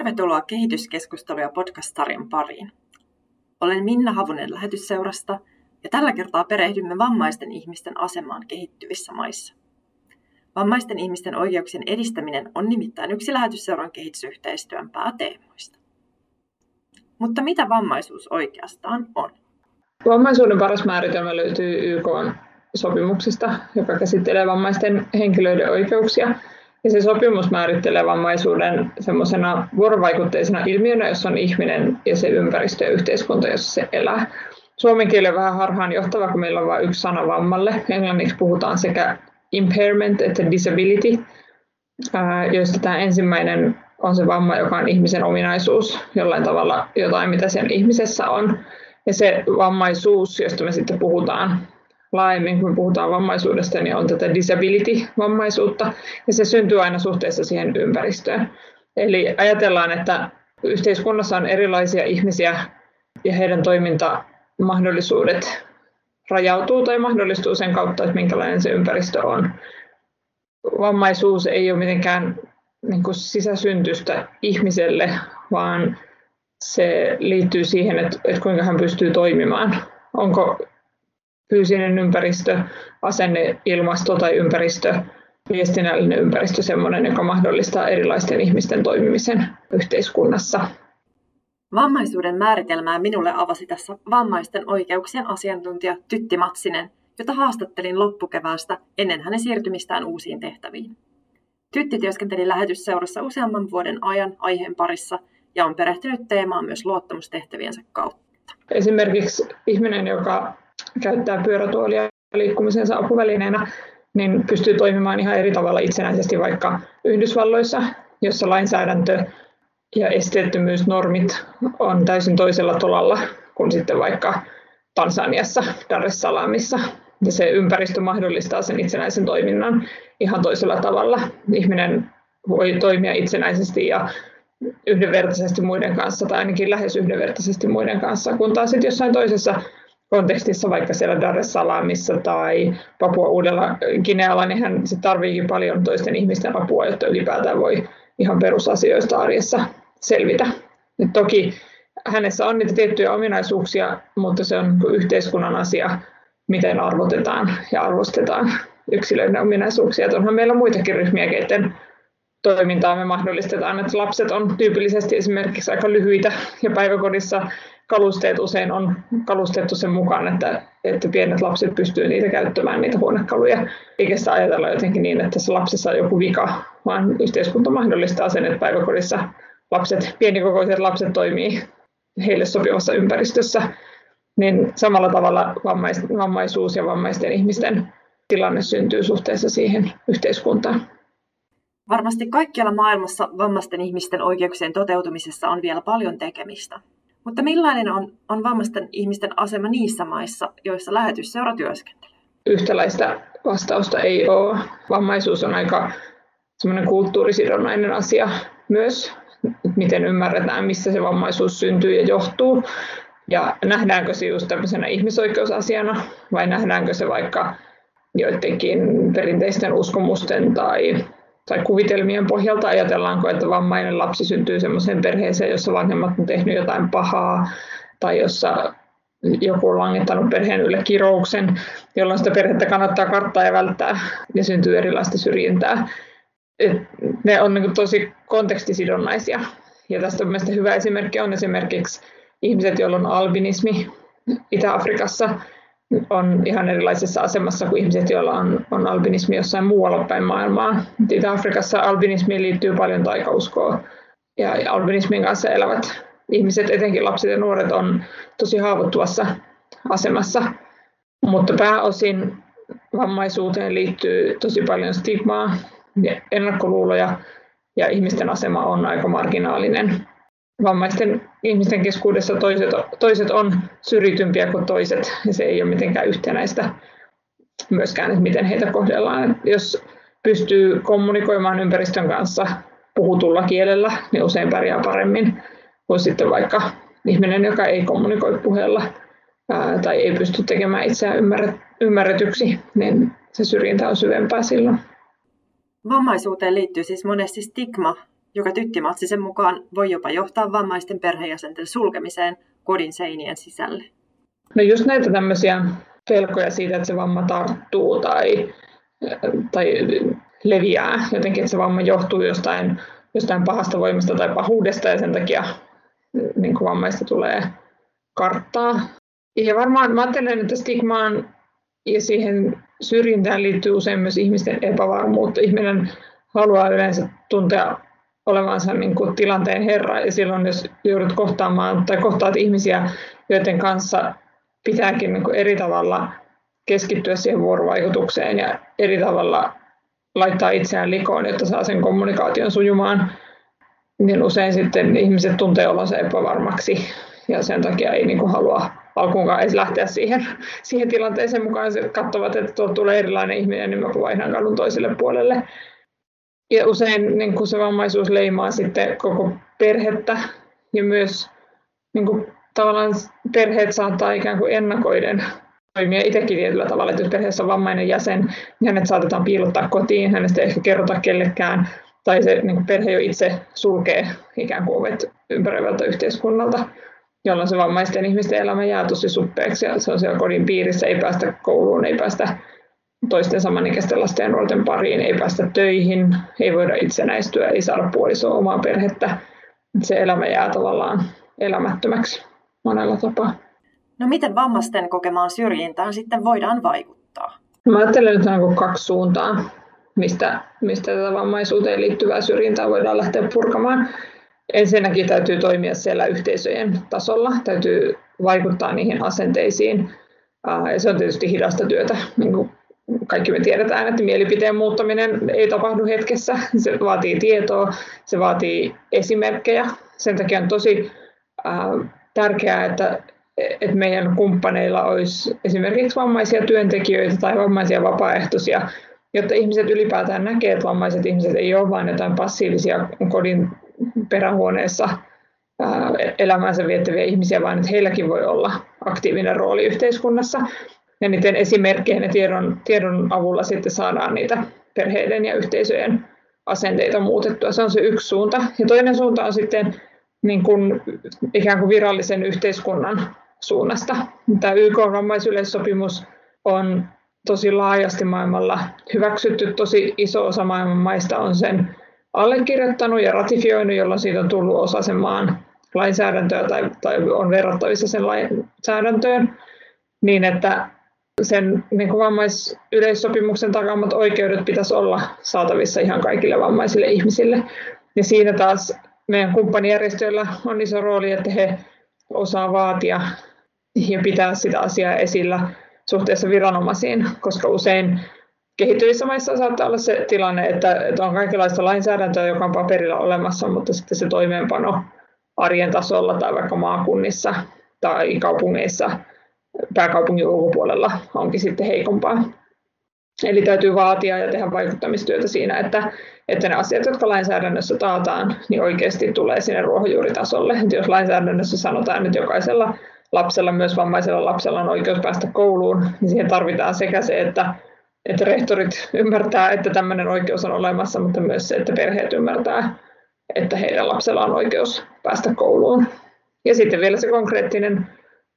Tervetuloa kehityskeskusteluja podcast-sarjan pariin. Olen Minna Havunen lähetysseurasta ja tällä kertaa perehdymme vammaisten ihmisten asemaan kehittyvissä maissa. Vammaisten ihmisten oikeuksien edistäminen on nimittäin yksi lähetysseuran kehitysyhteistyön pääteemoista. Mutta mitä vammaisuus oikeastaan on? Vammaisuuden paras määritelmä löytyy YK sopimuksesta, joka käsittelee vammaisten henkilöiden oikeuksia. Ja se sopimus määrittelee vammaisuuden semmoisena vuorovaikutteisena ilmiönä, jossa on ihminen ja se ympäristö ja yhteiskunta, jossa se elää. Suomen kieli on vähän harhaan johtava, kun meillä on vain yksi sana vammalle. Englanniksi puhutaan sekä impairment että disability, joista tämä ensimmäinen on se vamma, joka on ihmisen ominaisuus, jollain tavalla jotain, mitä sen ihmisessä on. Ja se vammaisuus, josta me sitten puhutaan laajemmin, kun puhutaan vammaisuudesta, niin on tätä disability-vammaisuutta, ja se syntyy aina suhteessa siihen ympäristöön. Eli ajatellaan, että yhteiskunnassa on erilaisia ihmisiä, ja heidän toimintamahdollisuudet rajautuu tai mahdollistuu sen kautta, että minkälainen se ympäristö on. Vammaisuus ei ole mitenkään niin kuin sisäsyntystä ihmiselle, vaan se liittyy siihen, että, että kuinka hän pystyy toimimaan. Onko fyysinen ympäristö, asenne, ilmasto tai ympäristö, viestinnällinen ympäristö sellainen, joka mahdollistaa erilaisten ihmisten toimimisen yhteiskunnassa. Vammaisuuden määritelmää minulle avasi tässä vammaisten oikeuksien asiantuntija Tytti Matsinen, jota haastattelin loppukeväästä ennen hänen siirtymistään uusiin tehtäviin. Tytti työskenteli lähetysseurassa useamman vuoden ajan aiheen parissa ja on perehtynyt teemaan myös luottamustehtäviensä kautta. Esimerkiksi ihminen, joka käyttää pyörätuolia liikkumisensa apuvälineenä, niin pystyy toimimaan ihan eri tavalla itsenäisesti vaikka Yhdysvalloissa, jossa lainsäädäntö ja esteettömyysnormit on täysin toisella tolalla kuin sitten vaikka Tansaniassa, Dar es Salaamissa. Ja se ympäristö mahdollistaa sen itsenäisen toiminnan ihan toisella tavalla. Ihminen voi toimia itsenäisesti ja yhdenvertaisesti muiden kanssa, tai ainakin lähes yhdenvertaisesti muiden kanssa, kun taas sitten jossain toisessa kontekstissa, vaikka siellä Dar es Salaamissa tai Papua Uudella Ginealla, niin hän se tarviikin paljon toisten ihmisten apua, jotta ylipäätään voi ihan perusasioista arjessa selvitä. Et toki hänessä on niitä tiettyjä ominaisuuksia, mutta se on yhteiskunnan asia, miten arvotetaan ja arvostetaan yksilöiden ominaisuuksia. Et onhan meillä muitakin ryhmiä, keiden toimintaa me mahdollistetaan, että lapset on tyypillisesti esimerkiksi aika lyhyitä ja päiväkodissa kalusteet usein on kalustettu sen mukaan, että, että pienet lapset pystyvät niitä käyttämään, niitä huonekaluja, eikä sitä ajatella jotenkin niin, että tässä lapsessa on joku vika, vaan yhteiskunta mahdollistaa sen, että päiväkodissa lapset, pienikokoiset lapset toimii heille sopivassa ympäristössä, niin samalla tavalla vammais, vammaisuus ja vammaisten ihmisten tilanne syntyy suhteessa siihen yhteiskuntaan. Varmasti kaikkialla maailmassa vammaisten ihmisten oikeuksien toteutumisessa on vielä paljon tekemistä. Mutta millainen on, on vammaisten ihmisten asema niissä maissa, joissa lähetysseura työskentelee? Yhtäläistä vastausta ei ole. Vammaisuus on aika semmoinen kulttuurisidonnainen asia myös, miten ymmärretään, missä se vammaisuus syntyy ja johtuu. Ja nähdäänkö se just tämmöisenä ihmisoikeusasiana vai nähdäänkö se vaikka joidenkin perinteisten uskomusten tai tai kuvitelmien pohjalta ajatellaanko, että vammainen lapsi syntyy sellaiseen perheeseen, jossa vanhemmat on tehnyt jotain pahaa tai jossa joku on langittanut perheen ylle kirouksen, jolloin sitä perhettä kannattaa karttaa ja välttää ja syntyy erilaista syrjintää. Et ne on niin tosi kontekstisidonnaisia. Ja tästä mielestäni hyvä esimerkki on esimerkiksi ihmiset, joilla on albinismi Itä-Afrikassa, on ihan erilaisessa asemassa kuin ihmiset, joilla on, on albinismi jossain muualla päin maailmaa. Itä-Afrikassa albinismiin liittyy paljon taikauskoa ja, ja albinismin kanssa elävät ihmiset, etenkin lapset ja nuoret, on tosi haavoittuvassa asemassa. Mutta pääosin vammaisuuteen liittyy tosi paljon stigmaa ja ennakkoluuloja ja ihmisten asema on aika marginaalinen vammaisten ihmisten keskuudessa toiset, toiset on syrjitympiä kuin toiset, ja se ei ole mitenkään yhtenäistä myöskään, että miten heitä kohdellaan. Jos pystyy kommunikoimaan ympäristön kanssa puhutulla kielellä, niin usein pärjää paremmin kuin sitten vaikka ihminen, joka ei kommunikoi puheella ää, tai ei pysty tekemään itseään ymmärretyksi, niin se syrjintä on syvempää silloin. Vammaisuuteen liittyy siis monesti stigma joka Tytti Matsisen mukaan voi jopa johtaa vammaisten perheenjäsenten sulkemiseen kodin seinien sisälle. No just näitä tämmöisiä pelkoja siitä, että se vamma tarttuu tai, tai leviää jotenkin, että se vamma johtuu jostain, jostain pahasta voimasta tai pahuudesta ja sen takia niin kuin vammaista tulee karttaa. Ja varmaan mä ajattelen, että stigmaan ja siihen syrjintään liittyy usein myös ihmisten epävarmuutta. Ihminen haluaa yleensä tuntea olevansa niin kuin tilanteen herra ja silloin jos joudut kohtaamaan tai kohtaat ihmisiä, joiden kanssa pitääkin niin kuin eri tavalla keskittyä siihen vuorovaikutukseen ja eri tavalla laittaa itseään likoon, jotta saa sen kommunikaation sujumaan, niin usein sitten ihmiset tuntee olonsa epävarmaksi ja sen takia ei niin kuin halua alkuunkaan edes lähteä siihen, siihen tilanteeseen mukaan. Se katsovat, että tuolta tulee erilainen ihminen, niin mä vaihdan kadun toiselle puolelle. Ja usein niin kuin se vammaisuus leimaa sitten koko perhettä ja myös niin kuin, tavallaan perheet saattaa ikään kuin ennakoiden toimia itsekin tietyllä tavalla, että jos perheessä on vammainen jäsen, niin hänet saatetaan piilottaa kotiin, hänestä ei ehkä kerrota kellekään, tai se niin kuin perhe jo itse sulkee ikään kuin ovet ympäröivältä yhteiskunnalta, jolloin se vammaisten ihmisten elämä jää tosi suppeaksi, ja se on siellä kodin piirissä, ei päästä kouluun, ei päästä toisten samanikäisten lasten ja nuorten pariin, ei päästä töihin, ei voida itsenäistyä, ei saada puolisoa omaa perhettä. Se elämä jää tavallaan elämättömäksi monella tapaa. No miten vammaisten kokemaan syrjintään sitten voidaan vaikuttaa? Mä ajattelen, että on kaksi suuntaa, mistä, mistä tätä vammaisuuteen liittyvää syrjintää voidaan lähteä purkamaan. Ensinnäkin täytyy toimia siellä yhteisöjen tasolla, täytyy vaikuttaa niihin asenteisiin. Ja se on tietysti hidasta työtä, niin kuin kaikki me tiedetään, että mielipiteen muuttaminen ei tapahdu hetkessä. Se vaatii tietoa, se vaatii esimerkkejä. Sen takia on tosi tärkeää, että, että meidän kumppaneilla olisi esimerkiksi vammaisia työntekijöitä tai vammaisia vapaaehtoisia, jotta ihmiset ylipäätään näkee, että vammaiset ihmiset ei ole vain jotain passiivisia kodin perähuoneessa äh, elämänsä viettäviä ihmisiä, vaan että heilläkin voi olla aktiivinen rooli yhteiskunnassa ja niiden esimerkkien ja tiedon, tiedon avulla sitten saadaan niitä perheiden ja yhteisöjen asenteita muutettua. Se on se yksi suunta. Ja toinen suunta on sitten niin kuin, ikään kuin virallisen yhteiskunnan suunnasta. Tämä YK-vammaisyleissopimus on tosi laajasti maailmalla hyväksytty. Tosi iso osa maailman maista on sen allekirjoittanut ja ratifioinut, jolloin siitä on tullut osa sen maan lainsäädäntöä tai, tai on verrattavissa sen lainsäädäntöön, niin että sen niin kuin vammaisyleissopimuksen takaamat oikeudet pitäisi olla saatavissa ihan kaikille vammaisille ihmisille. Ja siinä taas meidän kumppanijärjestöillä on iso rooli, että he osaa vaatia ja pitää sitä asiaa esillä suhteessa viranomaisiin, koska usein kehittyvissä maissa saattaa olla se tilanne, että, että on kaikenlaista lainsäädäntöä, joka on paperilla olemassa, mutta sitten se toimeenpano arjen tasolla tai vaikka maakunnissa tai kaupungeissa pääkaupungin ulkopuolella onkin sitten heikompaa. Eli täytyy vaatia ja tehdä vaikuttamistyötä siinä, että, että ne asiat, jotka lainsäädännössä taataan, niin oikeasti tulee sinne ruohonjuuritasolle. Että jos lainsäädännössä sanotaan, että jokaisella lapsella, myös vammaisella lapsella on oikeus päästä kouluun, niin siihen tarvitaan sekä se, että, että rehtorit ymmärtää, että tämmöinen oikeus on olemassa, mutta myös se, että perheet ymmärtää, että heidän lapsella on oikeus päästä kouluun. Ja sitten vielä se konkreettinen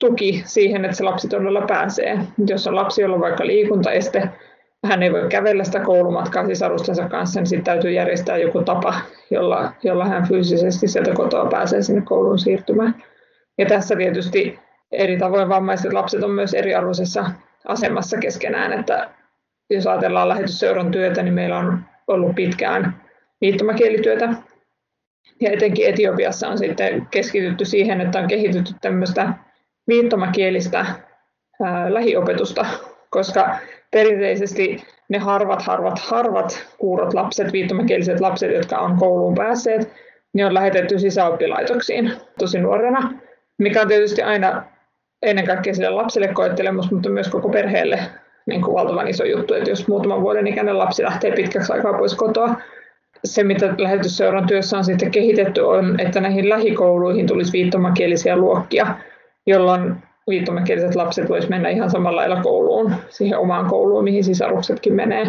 tuki siihen, että se lapsi todella pääsee. Jos on lapsi, jolla on vaikka liikuntaeste, hän ei voi kävellä sitä koulumatkaa sisarustensa kanssa, niin sitten täytyy järjestää joku tapa, jolla, jolla hän fyysisesti sieltä kotoa pääsee sinne kouluun siirtymään. Ja tässä tietysti eri tavoin vammaiset lapset on myös eriarvoisessa asemassa keskenään, että jos ajatellaan lähetysseuran työtä, niin meillä on ollut pitkään viittomakielityötä. Ja etenkin Etiopiassa on sitten keskitytty siihen, että on kehitytty tämmöistä viittomakielistä ää, lähiopetusta, koska perinteisesti ne harvat, harvat, harvat kuurot lapset, viittomakieliset lapset, jotka on kouluun päässeet, ne on lähetetty sisäoppilaitoksiin tosi nuorena, mikä on tietysti aina ennen kaikkea sille lapselle koettelemus, mutta myös koko perheelle niin kuin valtavan iso juttu, että jos muutaman vuoden ikäinen lapsi lähtee pitkäksi aikaa pois kotoa, se, mitä lähetysseuran työssä on sitten kehitetty, on, että näihin lähikouluihin tulisi viittomakielisiä luokkia, jolloin viittomakieliset lapset voisivat mennä ihan samalla lailla kouluun, siihen omaan kouluun, mihin sisaruksetkin menee.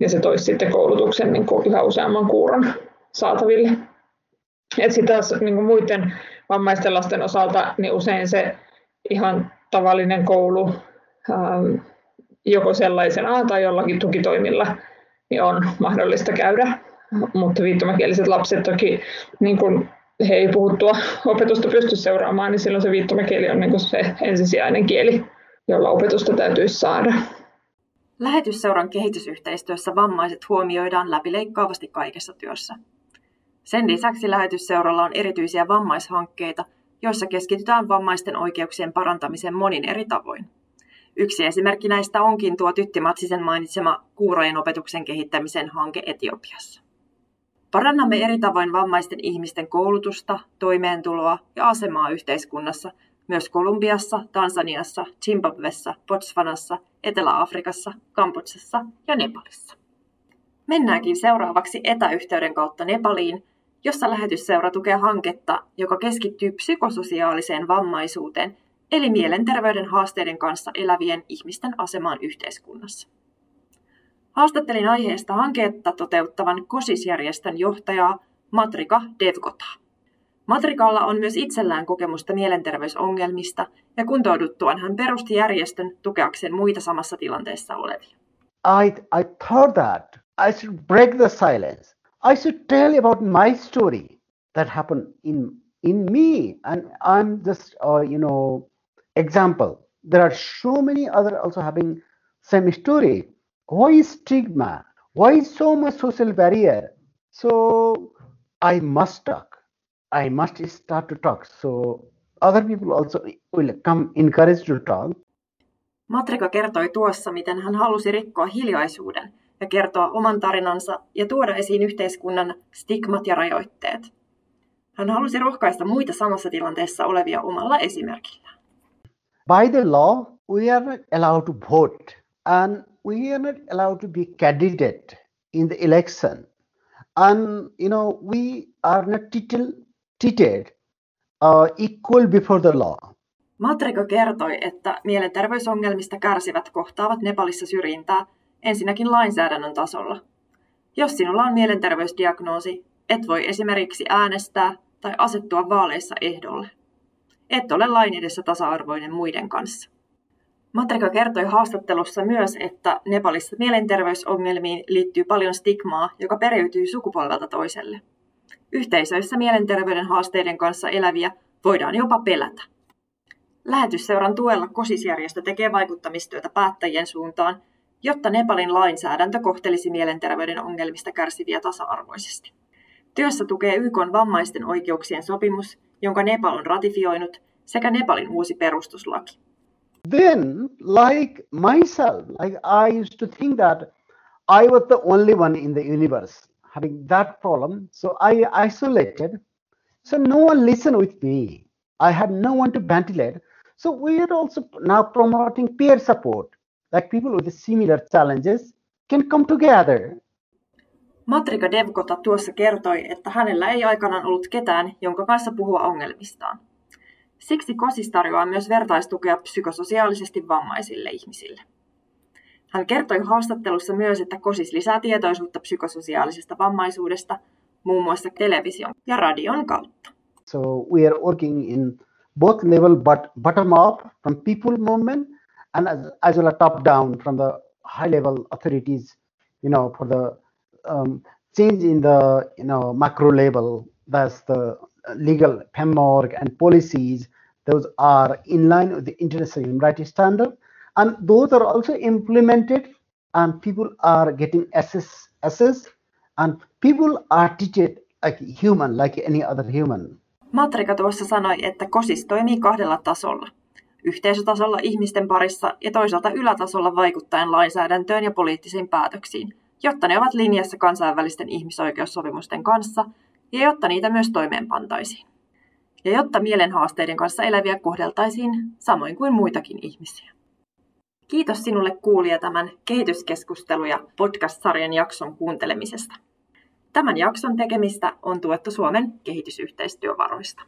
Ja se toisi sitten koulutuksen niin kuin yhä useamman kuuron saataville. Et sitten taas niin kuin muiden vammaisten lasten osalta, niin usein se ihan tavallinen koulu ähm, joko sellaisena tai jollakin tukitoimilla niin on mahdollista käydä. Mutta viittomakieliset lapset toki, niin kun he ei puhuttua opetusta pysty seuraamaan, niin silloin se viittomakieli on niin se ensisijainen kieli, jolla opetusta täytyisi saada. Lähetysseuran kehitysyhteistyössä vammaiset huomioidaan läpileikkaavasti kaikessa työssä. Sen lisäksi lähetysseuralla on erityisiä vammaishankkeita, joissa keskitytään vammaisten oikeuksien parantamiseen monin eri tavoin. Yksi esimerkki näistä onkin tuo Tytti Matsisen mainitsema kuurojen opetuksen kehittämisen hanke Etiopiassa. Parannamme eri tavoin vammaisten ihmisten koulutusta, toimeentuloa ja asemaa yhteiskunnassa myös Kolumbiassa, Tansaniassa, Zimbabwessa, Botswanassa, Etelä-Afrikassa, Kambodsassa ja Nepalissa. Mennäänkin seuraavaksi etäyhteyden kautta Nepaliin, jossa lähetysseura tukee hanketta, joka keskittyy psykososiaaliseen vammaisuuteen eli mielenterveyden haasteiden kanssa elävien ihmisten asemaan yhteiskunnassa. Haastattelin aiheesta hanketta toteuttavan KOSIS-järjestön johtajaa Matrika Devgotaa. Matrikalla on myös itsellään kokemusta mielenterveysongelmista ja kuntouduttuaan hän perusti järjestön tukeakseen muita samassa tilanteessa olevia. I, I thought that I should break the silence. I should tell about my story that happened in in me and I'm just uh, you know example. There are so many other also having same story. Why stigma? Why so much social barrier? So I must talk. I must start to talk. So other people also will come encouraged to talk. Matrika kertoi tuossa, miten hän halusi rikkoa hiljaisuuden ja kertoa oman tarinansa ja tuoda esiin yhteiskunnan stigmat ja rajoitteet. Hän halusi rohkaista muita samassa tilanteessa olevia omalla esimerkillä. by the law, we are allowed to vote and we are not allowed to be candidate in the election. And, you know, we are not treated uh, equal before the law. Matrika kertoi, että mielenterveysongelmista kärsivät kohtaavat Nepalissa syrjintää ensinnäkin lainsäädännön tasolla. Jos sinulla on mielenterveysdiagnoosi, et voi esimerkiksi äänestää tai asettua vaaleissa ehdolle et ole lain edessä tasa-arvoinen muiden kanssa. Matrika kertoi haastattelussa myös, että Nepalissa mielenterveysongelmiin liittyy paljon stigmaa, joka periytyy sukupolvelta toiselle. Yhteisöissä mielenterveyden haasteiden kanssa eläviä voidaan jopa pelätä. Lähetysseuran tuella kosisjärjestö tekee vaikuttamistyötä päättäjien suuntaan, jotta Nepalin lainsäädäntö kohtelisi mielenterveyden ongelmista kärsiviä tasa-arvoisesti. Työssä tukee YK vammaisten oikeuksien sopimus jonka Nepal on ratifioinut, sekä Nepalin uusi perustuslaki. Then, like myself, like I used to think that I was the only one in the universe having that problem, so I isolated. So no one listened with me. I had no one to ventilate. So we are also now promoting peer support, like people with similar challenges can come together Matrika Devkota tuossa kertoi, että hänellä ei aikanaan ollut ketään, jonka kanssa puhua ongelmistaan. Siksi KOSIS tarjoaa myös vertaistukea psykososiaalisesti vammaisille ihmisille. Hän kertoi haastattelussa myös, että KOSIS lisää tietoisuutta psykososiaalisesta vammaisuudesta muun muassa television ja radion kautta. So we are working in both level but bottom up from people movement and as, as well as top down from the high level authorities, you know, for the um, change in the you know macro level that's the legal framework and policies those are in line with the international human rights standard and those are also implemented and people are getting assess assessed and people are treated like human like any other human Matrika tuossa sanoi, että KOSIS toimii kahdella tasolla. Yhteisötasolla ihmisten parissa ja toisaalta ylätasolla vaikuttaen lainsäädäntöön ja poliittisiin päätöksiin – jotta ne ovat linjassa kansainvälisten ihmisoikeussopimusten kanssa ja jotta niitä myös toimeenpantaisiin. Ja jotta mielenhaasteiden kanssa eläviä kohdeltaisiin samoin kuin muitakin ihmisiä. Kiitos sinulle kuulija tämän kehityskeskusteluja podcast-sarjan jakson kuuntelemisesta. Tämän jakson tekemistä on tuettu Suomen kehitysyhteistyövaroista.